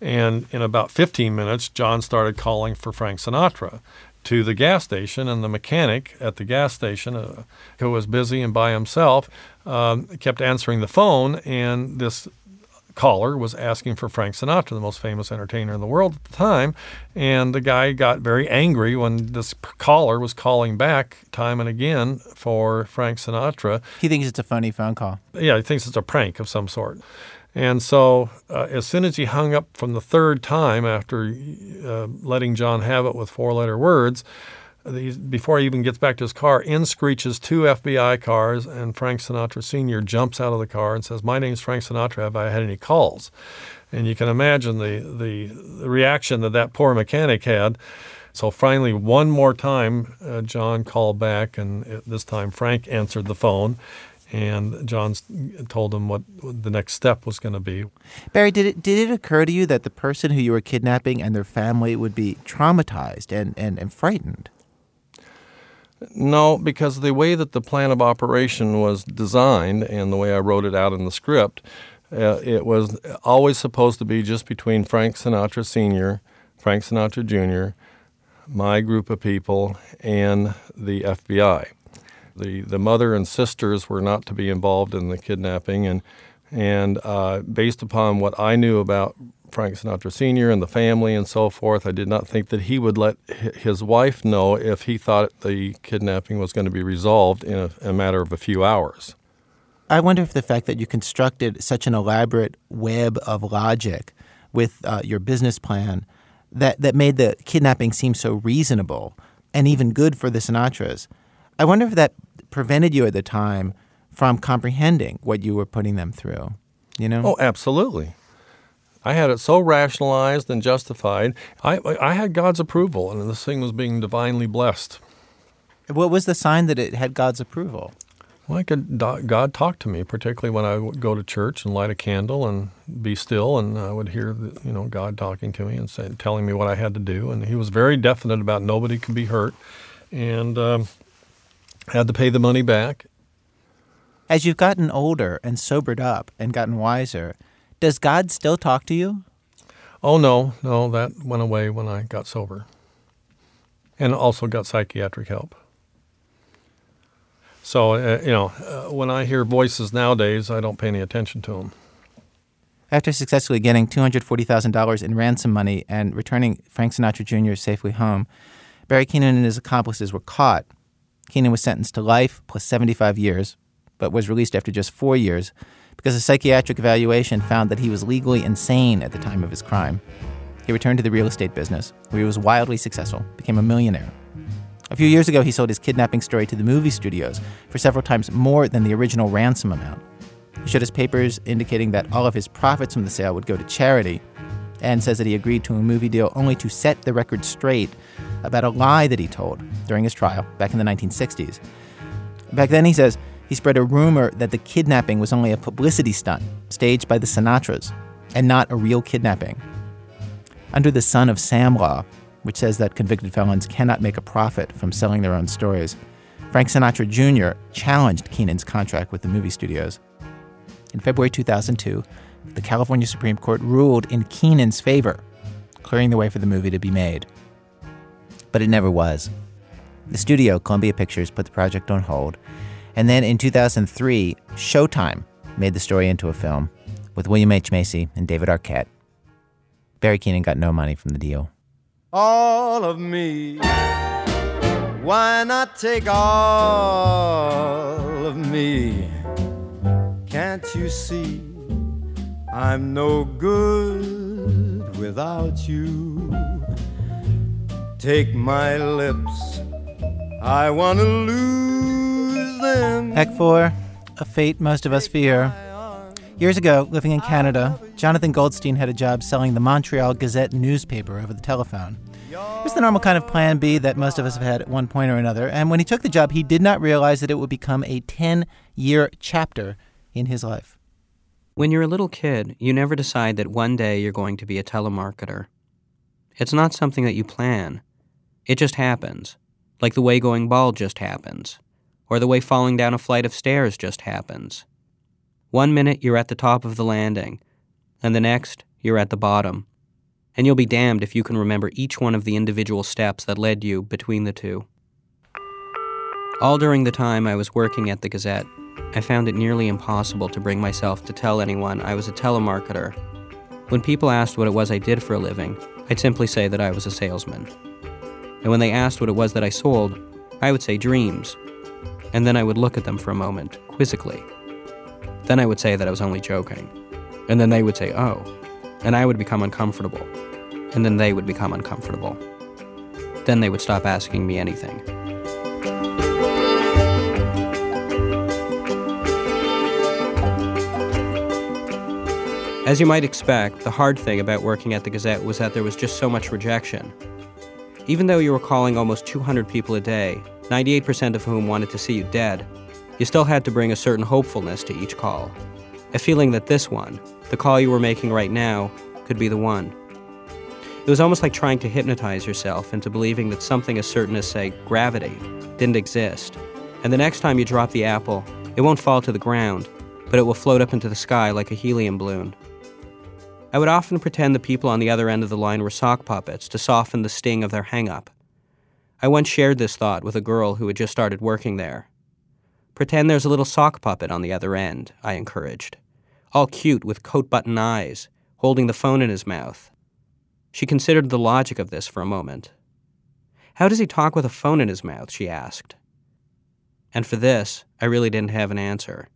And in about 15 minutes, John started calling for Frank Sinatra to the gas station, and the mechanic at the gas station, uh, who was busy and by himself, um, kept answering the phone. And this caller was asking for Frank Sinatra, the most famous entertainer in the world at the time. And the guy got very angry when this caller was calling back time and again for Frank Sinatra. He thinks it's a funny phone call. Yeah, he thinks it's a prank of some sort. And so, uh, as soon as he hung up from the third time after uh, letting John have it with four letter words, before he even gets back to his car, in screeches two FBI cars, and Frank Sinatra Sr. jumps out of the car and says, My name's Frank Sinatra. Have I had any calls? And you can imagine the, the, reaction that that poor mechanic had. So finally, one more time, uh, John called back, and this time Frank answered the phone. And John told him what the next step was going to be. Barry, did it did it occur to you that the person who you were kidnapping and their family would be traumatized and, and, and frightened? No, because the way that the plan of operation was designed and the way I wrote it out in the script, uh, it was always supposed to be just between Frank Sinatra Sr., Frank Sinatra Jr., my group of people, and the FBI. The, the mother and sisters were not to be involved in the kidnapping, and, and uh, based upon what I knew about Frank Sinatra Sr. and the family and so forth. I did not think that he would let his wife know if he thought the kidnapping was going to be resolved in a, a matter of a few hours. I wonder if the fact that you constructed such an elaborate web of logic with uh, your business plan that, that made the kidnapping seem so reasonable and even good for the Sinatras. I wonder if that prevented you at the time from comprehending what you were putting them through. You know? Oh, absolutely. I had it so rationalized and justified. I, I had God's approval, and this thing was being divinely blessed. What was the sign that it had God's approval? Well, I could, God talked to me, particularly when I would go to church and light a candle and be still, and I would hear, you know, God talking to me and say, telling me what I had to do. And He was very definite about nobody could be hurt, and um, had to pay the money back. As you've gotten older and sobered up and gotten wiser, does God still talk to you? Oh, no, no, that went away when I got sober and also got psychiatric help. So, uh, you know, uh, when I hear voices nowadays, I don't pay any attention to them. After successfully getting $240,000 in ransom money and returning Frank Sinatra Jr. safely home, Barry Keenan and his accomplices were caught. Keenan was sentenced to life plus 75 years, but was released after just four years because a psychiatric evaluation found that he was legally insane at the time of his crime. He returned to the real estate business, where he was wildly successful, became a millionaire. A few years ago, he sold his kidnapping story to the movie studios for several times more than the original ransom amount. He showed his papers indicating that all of his profits from the sale would go to charity, and says that he agreed to a movie deal only to set the record straight about a lie that he told during his trial back in the 1960s. Back then, he says, he spread a rumor that the kidnapping was only a publicity stunt staged by the Sinatras and not a real kidnapping. Under the Son of Sam law, which says that convicted felons cannot make a profit from selling their own stories, Frank Sinatra Jr. challenged Keenan's contract with the movie studios. In February 2002, the California Supreme Court ruled in Keenan's favor, clearing the way for the movie to be made. But it never was. The studio, Columbia Pictures, put the project on hold, and then in 2003, Showtime made the story into a film with William H. Macy and David Arquette. Barry Keenan got no money from the deal. all of me. Why not take all of me? Can't you see I'm no good without you? Take my lips, I want to lose them. Act 4 A Fate Most of Us Fear. Years ago, living in Canada, Jonathan Goldstein had a job selling the Montreal Gazette newspaper over the telephone. It was the normal kind of plan B that most of us have had at one point or another, and when he took the job, he did not realize that it would become a 10 year chapter in his life. When you're a little kid, you never decide that one day you're going to be a telemarketer. It's not something that you plan. It just happens, like the way going bald just happens, or the way falling down a flight of stairs just happens. One minute you're at the top of the landing, and the next you're at the bottom. And you'll be damned if you can remember each one of the individual steps that led you between the two. All during the time I was working at the Gazette, I found it nearly impossible to bring myself to tell anyone I was a telemarketer. When people asked what it was I did for a living, I'd simply say that I was a salesman. And when they asked what it was that I sold, I would say dreams. And then I would look at them for a moment, quizzically. Then I would say that I was only joking. And then they would say, oh. And I would become uncomfortable. And then they would become uncomfortable. Then they would stop asking me anything. As you might expect, the hard thing about working at the Gazette was that there was just so much rejection. Even though you were calling almost 200 people a day, 98% of whom wanted to see you dead, you still had to bring a certain hopefulness to each call. A feeling that this one, the call you were making right now, could be the one. It was almost like trying to hypnotize yourself into believing that something as certain as, say, gravity didn't exist. And the next time you drop the apple, it won't fall to the ground, but it will float up into the sky like a helium balloon. I would often pretend the people on the other end of the line were sock puppets to soften the sting of their hang up. I once shared this thought with a girl who had just started working there. Pretend there's a little sock puppet on the other end, I encouraged. All cute with coat button eyes, holding the phone in his mouth. She considered the logic of this for a moment. How does he talk with a phone in his mouth? she asked. And for this, I really didn't have an answer.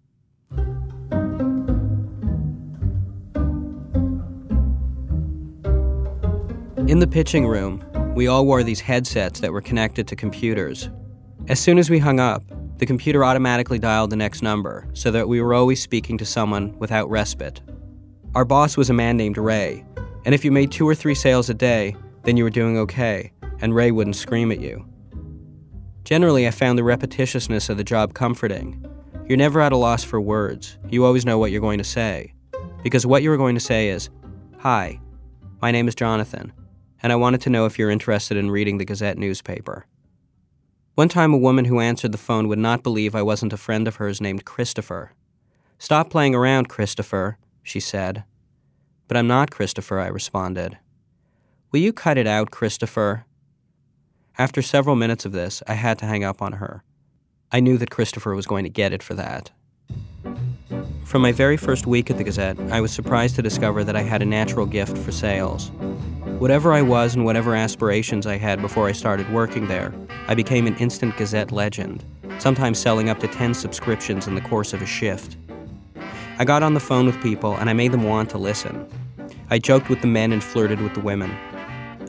In the pitching room, we all wore these headsets that were connected to computers. As soon as we hung up, the computer automatically dialed the next number so that we were always speaking to someone without respite. Our boss was a man named Ray, and if you made two or three sales a day, then you were doing okay, and Ray wouldn't scream at you. Generally, I found the repetitiousness of the job comforting. You're never at a loss for words, you always know what you're going to say. Because what you are going to say is, Hi, my name is Jonathan, and I wanted to know if you're interested in reading the Gazette newspaper. One time, a woman who answered the phone would not believe I wasn't a friend of hers named Christopher. Stop playing around, Christopher, she said. But I'm not Christopher, I responded. Will you cut it out, Christopher? After several minutes of this, I had to hang up on her. I knew that Christopher was going to get it for that. From my very first week at the Gazette, I was surprised to discover that I had a natural gift for sales. Whatever I was and whatever aspirations I had before I started working there, I became an instant Gazette legend, sometimes selling up to 10 subscriptions in the course of a shift. I got on the phone with people and I made them want to listen. I joked with the men and flirted with the women.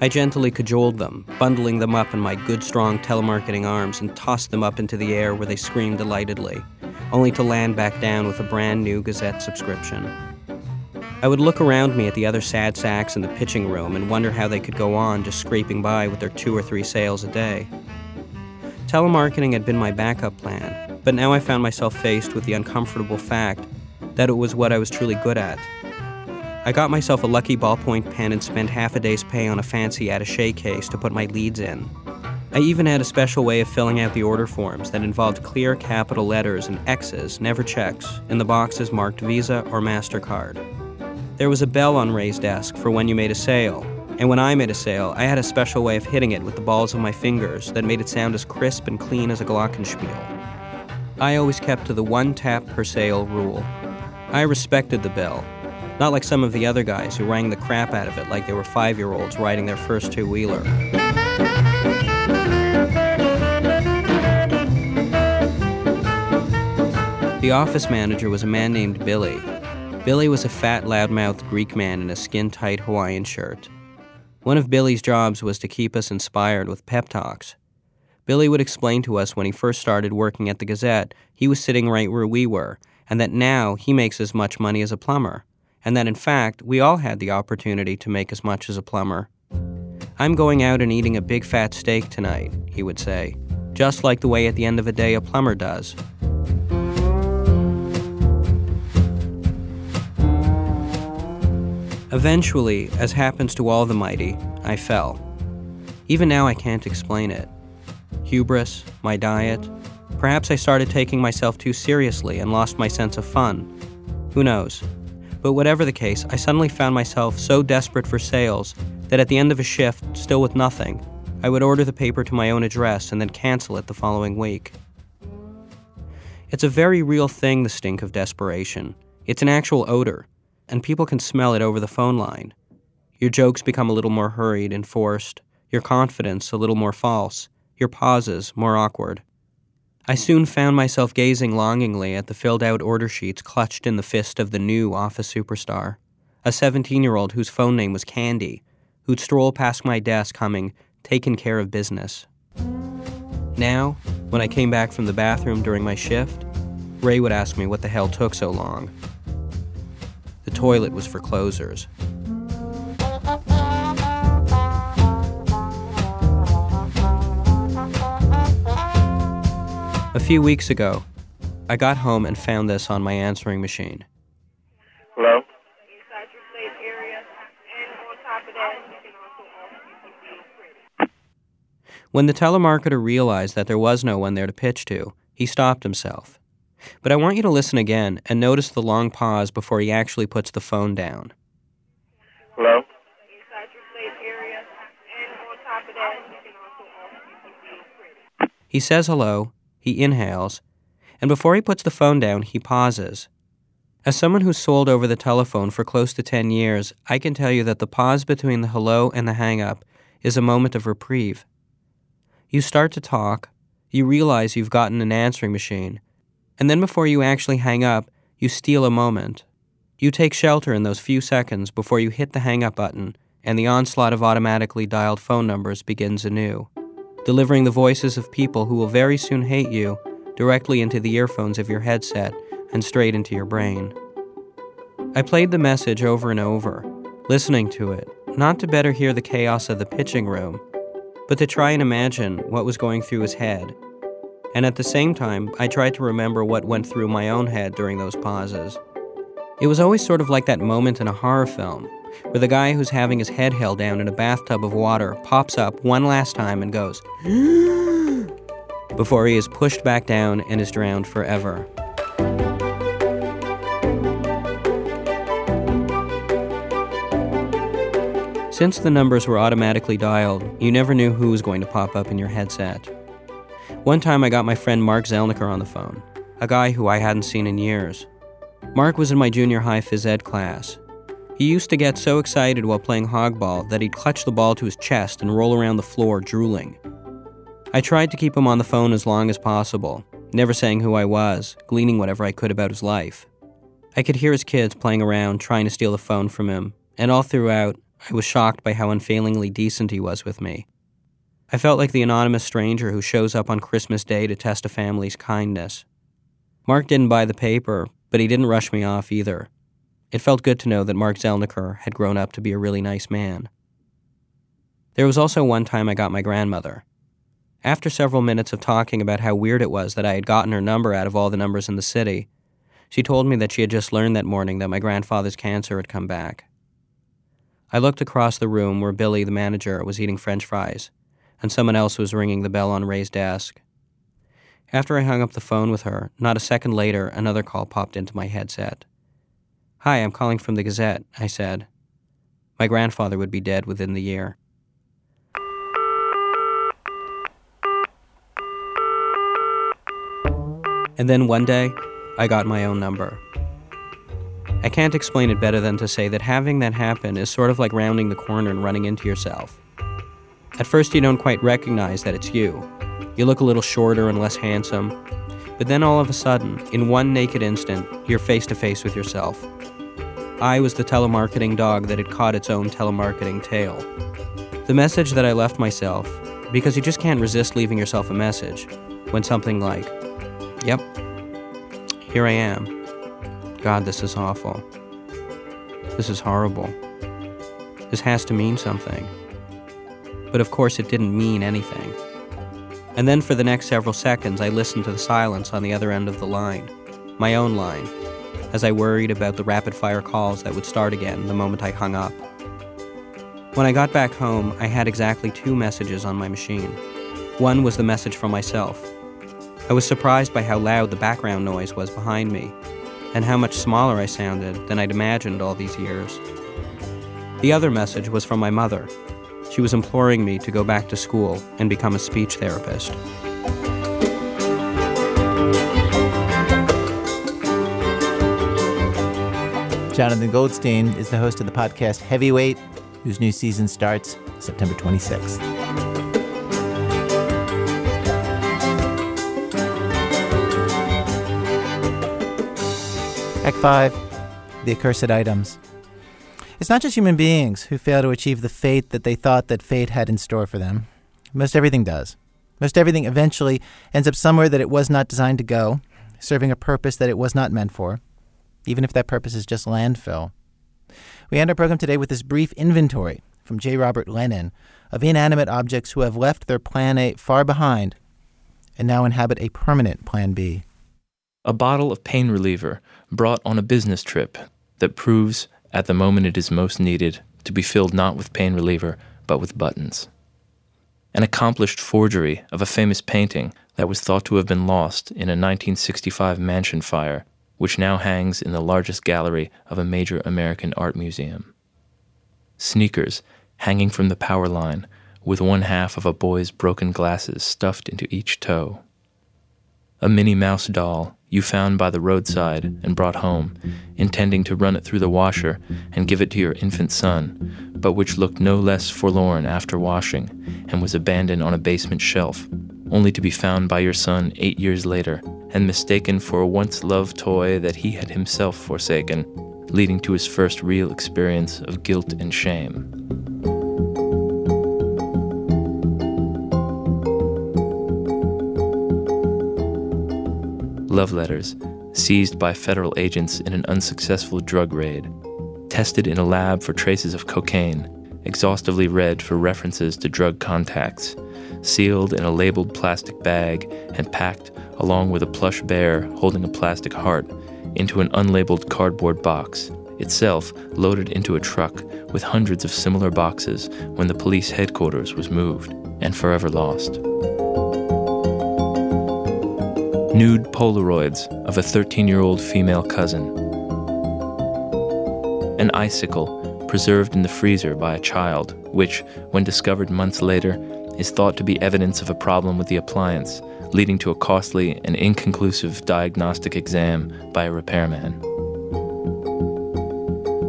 I gently cajoled them, bundling them up in my good, strong telemarketing arms and tossed them up into the air where they screamed delightedly, only to land back down with a brand new Gazette subscription. I would look around me at the other sad sacks in the pitching room and wonder how they could go on just scraping by with their two or three sales a day. Telemarketing had been my backup plan, but now I found myself faced with the uncomfortable fact that it was what I was truly good at. I got myself a lucky ballpoint pen and spent half a day's pay on a fancy attache case to put my leads in. I even had a special way of filling out the order forms that involved clear capital letters and X's, never checks, in the boxes marked Visa or MasterCard. There was a bell on Ray's desk for when you made a sale, and when I made a sale, I had a special way of hitting it with the balls of my fingers that made it sound as crisp and clean as a glockenspiel. I always kept to the one tap per sale rule. I respected the bell, Not like some of the other guys who rang the crap out of it like they were five year olds riding their first two wheeler. The office manager was a man named Billy. Billy was a fat, loudmouthed Greek man in a skin tight Hawaiian shirt. One of Billy's jobs was to keep us inspired with pep talks. Billy would explain to us when he first started working at the Gazette, he was sitting right where we were, and that now he makes as much money as a plumber, and that in fact we all had the opportunity to make as much as a plumber. I'm going out and eating a big fat steak tonight, he would say, just like the way at the end of a day a plumber does. Eventually, as happens to all the mighty, I fell. Even now, I can't explain it. Hubris, my diet. Perhaps I started taking myself too seriously and lost my sense of fun. Who knows? But whatever the case, I suddenly found myself so desperate for sales that at the end of a shift, still with nothing, I would order the paper to my own address and then cancel it the following week. It's a very real thing, the stink of desperation. It's an actual odor, and people can smell it over the phone line. Your jokes become a little more hurried and forced, your confidence a little more false, your pauses more awkward. I soon found myself gazing longingly at the filled out order sheets clutched in the fist of the new office superstar, a 17 year old whose phone name was Candy, who'd stroll past my desk humming, Taken Care of Business. Now, when I came back from the bathroom during my shift, Ray would ask me what the hell took so long. The toilet was for closers. A few weeks ago, I got home and found this on my answering machine. Hello? When the telemarketer realized that there was no one there to pitch to, he stopped himself. But I want you to listen again and notice the long pause before he actually puts the phone down. Hello? He says hello, he inhales, and before he puts the phone down, he pauses. As someone who's sold over the telephone for close to 10 years, I can tell you that the pause between the hello and the hang up is a moment of reprieve. You start to talk, you realize you've gotten an answering machine, and then before you actually hang up, you steal a moment. You take shelter in those few seconds before you hit the hang up button, and the onslaught of automatically dialed phone numbers begins anew, delivering the voices of people who will very soon hate you directly into the earphones of your headset and straight into your brain. I played the message over and over, listening to it, not to better hear the chaos of the pitching room, but to try and imagine what was going through his head. And at the same time, I tried to remember what went through my own head during those pauses. It was always sort of like that moment in a horror film where the guy who's having his head held down in a bathtub of water pops up one last time and goes, before he is pushed back down and is drowned forever. Since the numbers were automatically dialed, you never knew who was going to pop up in your headset. One time I got my friend Mark Zelniker on the phone, a guy who I hadn't seen in years. Mark was in my junior high phys ed class. He used to get so excited while playing hogball that he'd clutch the ball to his chest and roll around the floor drooling. I tried to keep him on the phone as long as possible, never saying who I was, gleaning whatever I could about his life. I could hear his kids playing around, trying to steal the phone from him, and all throughout, I was shocked by how unfailingly decent he was with me. I felt like the anonymous stranger who shows up on Christmas Day to test a family's kindness. Mark didn't buy the paper, but he didn't rush me off either. It felt good to know that Mark Zelniker had grown up to be a really nice man. There was also one time I got my grandmother. After several minutes of talking about how weird it was that I had gotten her number out of all the numbers in the city, she told me that she had just learned that morning that my grandfather's cancer had come back. I looked across the room where Billy, the manager, was eating french fries, and someone else was ringing the bell on Ray's desk. After I hung up the phone with her, not a second later, another call popped into my headset. Hi, I'm calling from the Gazette, I said. My grandfather would be dead within the year. And then one day, I got my own number. I can't explain it better than to say that having that happen is sort of like rounding the corner and running into yourself. At first, you don't quite recognize that it's you. You look a little shorter and less handsome, but then all of a sudden, in one naked instant, you're face to face with yourself. I was the telemarketing dog that had caught its own telemarketing tail. The message that I left myself, because you just can't resist leaving yourself a message, went something like, Yep, here I am. God, this is awful. This is horrible. This has to mean something. But of course, it didn't mean anything. And then for the next several seconds, I listened to the silence on the other end of the line, my own line, as I worried about the rapid fire calls that would start again the moment I hung up. When I got back home, I had exactly two messages on my machine. One was the message from myself. I was surprised by how loud the background noise was behind me, and how much smaller I sounded than I'd imagined all these years. The other message was from my mother. She was imploring me to go back to school and become a speech therapist. Jonathan Goldstein is the host of the podcast Heavyweight, whose new season starts September 26th. Act 5 The Accursed Items. It's not just human beings who fail to achieve the fate that they thought that fate had in store for them. Most everything does. Most everything eventually ends up somewhere that it was not designed to go, serving a purpose that it was not meant for, even if that purpose is just landfill. We end our program today with this brief inventory from J. Robert Lennon of inanimate objects who have left their Plan A far behind and now inhabit a permanent Plan B. A bottle of pain reliever brought on a business trip that proves, at the moment it is most needed, to be filled not with pain reliever, but with buttons. An accomplished forgery of a famous painting that was thought to have been lost in a 1965 mansion fire, which now hangs in the largest gallery of a major American art museum. Sneakers hanging from the power line, with one half of a boy's broken glasses stuffed into each toe. A Minnie Mouse doll you found by the roadside and brought home, intending to run it through the washer and give it to your infant son, but which looked no less forlorn after washing and was abandoned on a basement shelf, only to be found by your son eight years later and mistaken for a once loved toy that he had himself forsaken, leading to his first real experience of guilt and shame. Love letters seized by federal agents in an unsuccessful drug raid, tested in a lab for traces of cocaine, exhaustively read for references to drug contacts, sealed in a labeled plastic bag and packed along with a plush bear holding a plastic heart into an unlabeled cardboard box, itself loaded into a truck with hundreds of similar boxes when the police headquarters was moved and forever lost nude Polaroids of a 13 year old female cousin, an icicle preserved in the freezer by a child, which, when discovered months later, is thought to be evidence of a problem with the appliance, leading to a costly and inconclusive diagnostic exam by a repairman.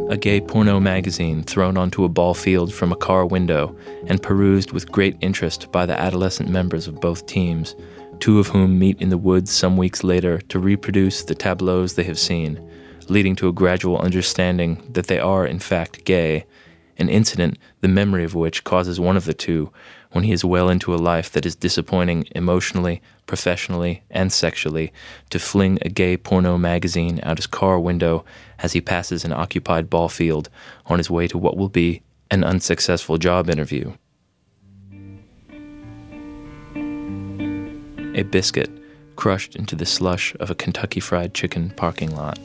A gay porno magazine thrown onto a ball field from a car window and perused with great interest by the adolescent members of both teams, two of whom meet in the woods some weeks later to reproduce the tableaus they have seen, leading to a gradual understanding that they are, in fact, gay, an incident the memory of which causes one of the two, when he is well into a life that is disappointing emotionally, professionally, and sexually, to fling a gay porno magazine out his car window as he passes an occupied ball field on his way to what will be an unsuccessful job interview. A biscuit crushed into the slush of a Kentucky Fried Chicken parking lot.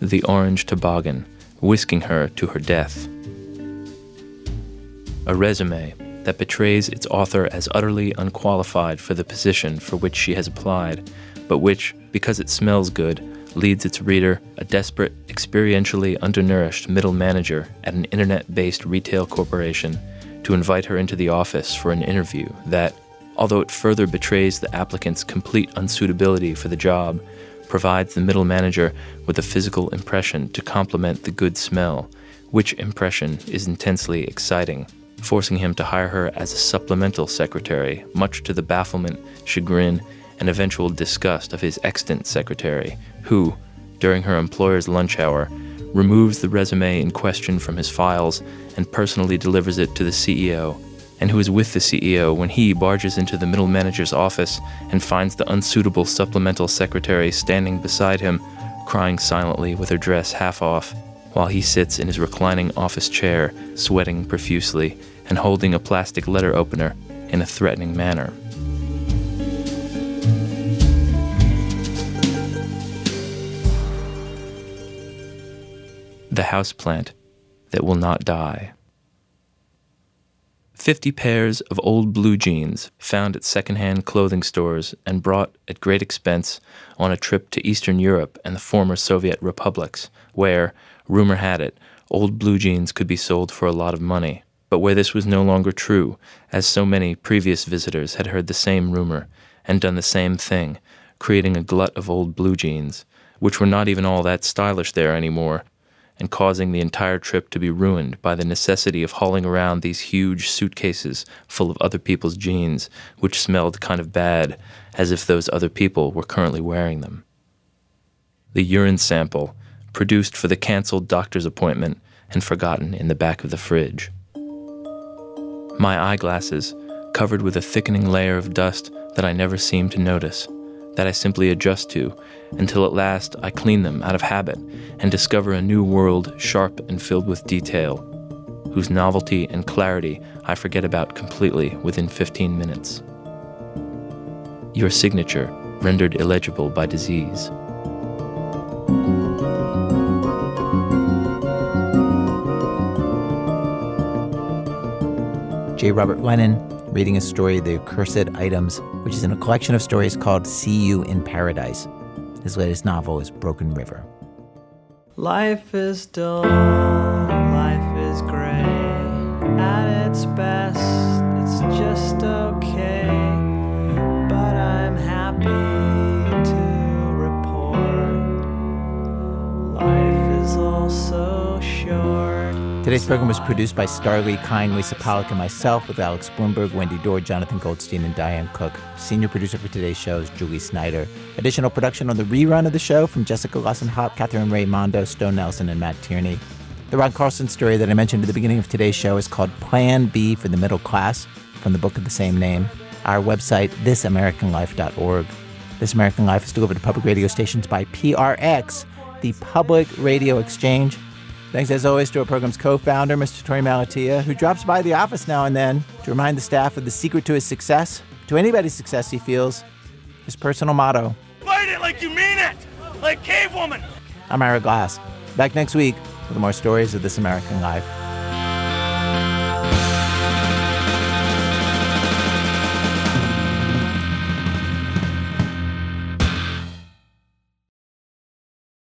The orange toboggan whisking her to her death. A resume that betrays its author as utterly unqualified for the position for which she has applied, but which, because it smells good, leads its reader, a desperate, experientially undernourished middle manager at an internet based retail corporation, to invite her into the office for an interview that, although it further betrays the applicant's complete unsuitability for the job, provides the middle manager with a physical impression to complement the good smell, which impression is intensely exciting, forcing him to hire her as a supplemental secretary, much to the bafflement, chagrin, and eventual disgust of his extant secretary, who, during her employer's lunch hour, removes the resume in question from his files and personally delivers it to the CEO, and who is with the CEO when he barges into the middle manager's office and finds the unsuitable supplemental secretary standing beside him, crying silently with her dress half off, while he sits in his reclining office chair, sweating profusely and holding a plastic letter opener in a threatening manner. The houseplant that will not die. 50 pairs of old blue jeans found at secondhand clothing stores and brought at great expense on a trip to Eastern Europe and the former Soviet republics, where, rumor had it, old blue jeans could be sold for a lot of money, but where this was no longer true, as so many previous visitors had heard the same rumor and done the same thing, creating a glut of old blue jeans, which were not even all that stylish there anymore, and causing the entire trip to be ruined by the necessity of hauling around these huge suitcases full of other people's jeans, which smelled kind of bad, as if those other people were currently wearing them. The urine sample, produced for the canceled doctor's appointment and forgotten in the back of the fridge. My eyeglasses, covered with a thickening layer of dust that I never seem to notice that I simply adjust to until at last I clean them out of habit and discover a new world sharp and filled with detail, whose novelty and clarity I forget about completely within 15 minutes. Your signature rendered illegible by disease. J. Robert Lennon reading a story, The Accursed Items, which is in a collection of stories called See You in Paradise. His latest novel is Broken River. Life is dull, life is gray. At its best, it's just okay. Today's program was produced by Starlee Kine, Lisa Pollock, and myself, with Alex Blumberg, Wendy Dorr, Jonathan Goldstein, and Diane Cook. Senior producer for today's show is Julie Snyder. Additional production on the rerun of the show from Jessica Lussenhop, Catherine Raimondo, Stone Nelson, and Matt Tierney. The Ron Carlson story that I mentioned at the beginning of today's show is called Plan B for the Middle Class from the book of the same name. Our website, thisamericanlife.org. This American Life is delivered to public radio stations by PRX, the Public Radio Exchange. Thanks as always to our program's co founder, Mr. Torey Malatia, who drops by the office now and then to remind the staff of the secret to his success, to anybody's success, he feels, his personal motto. Fight it like you mean it! Like Cave Woman! I'm Ira Glass. Back next week with more stories of this American life.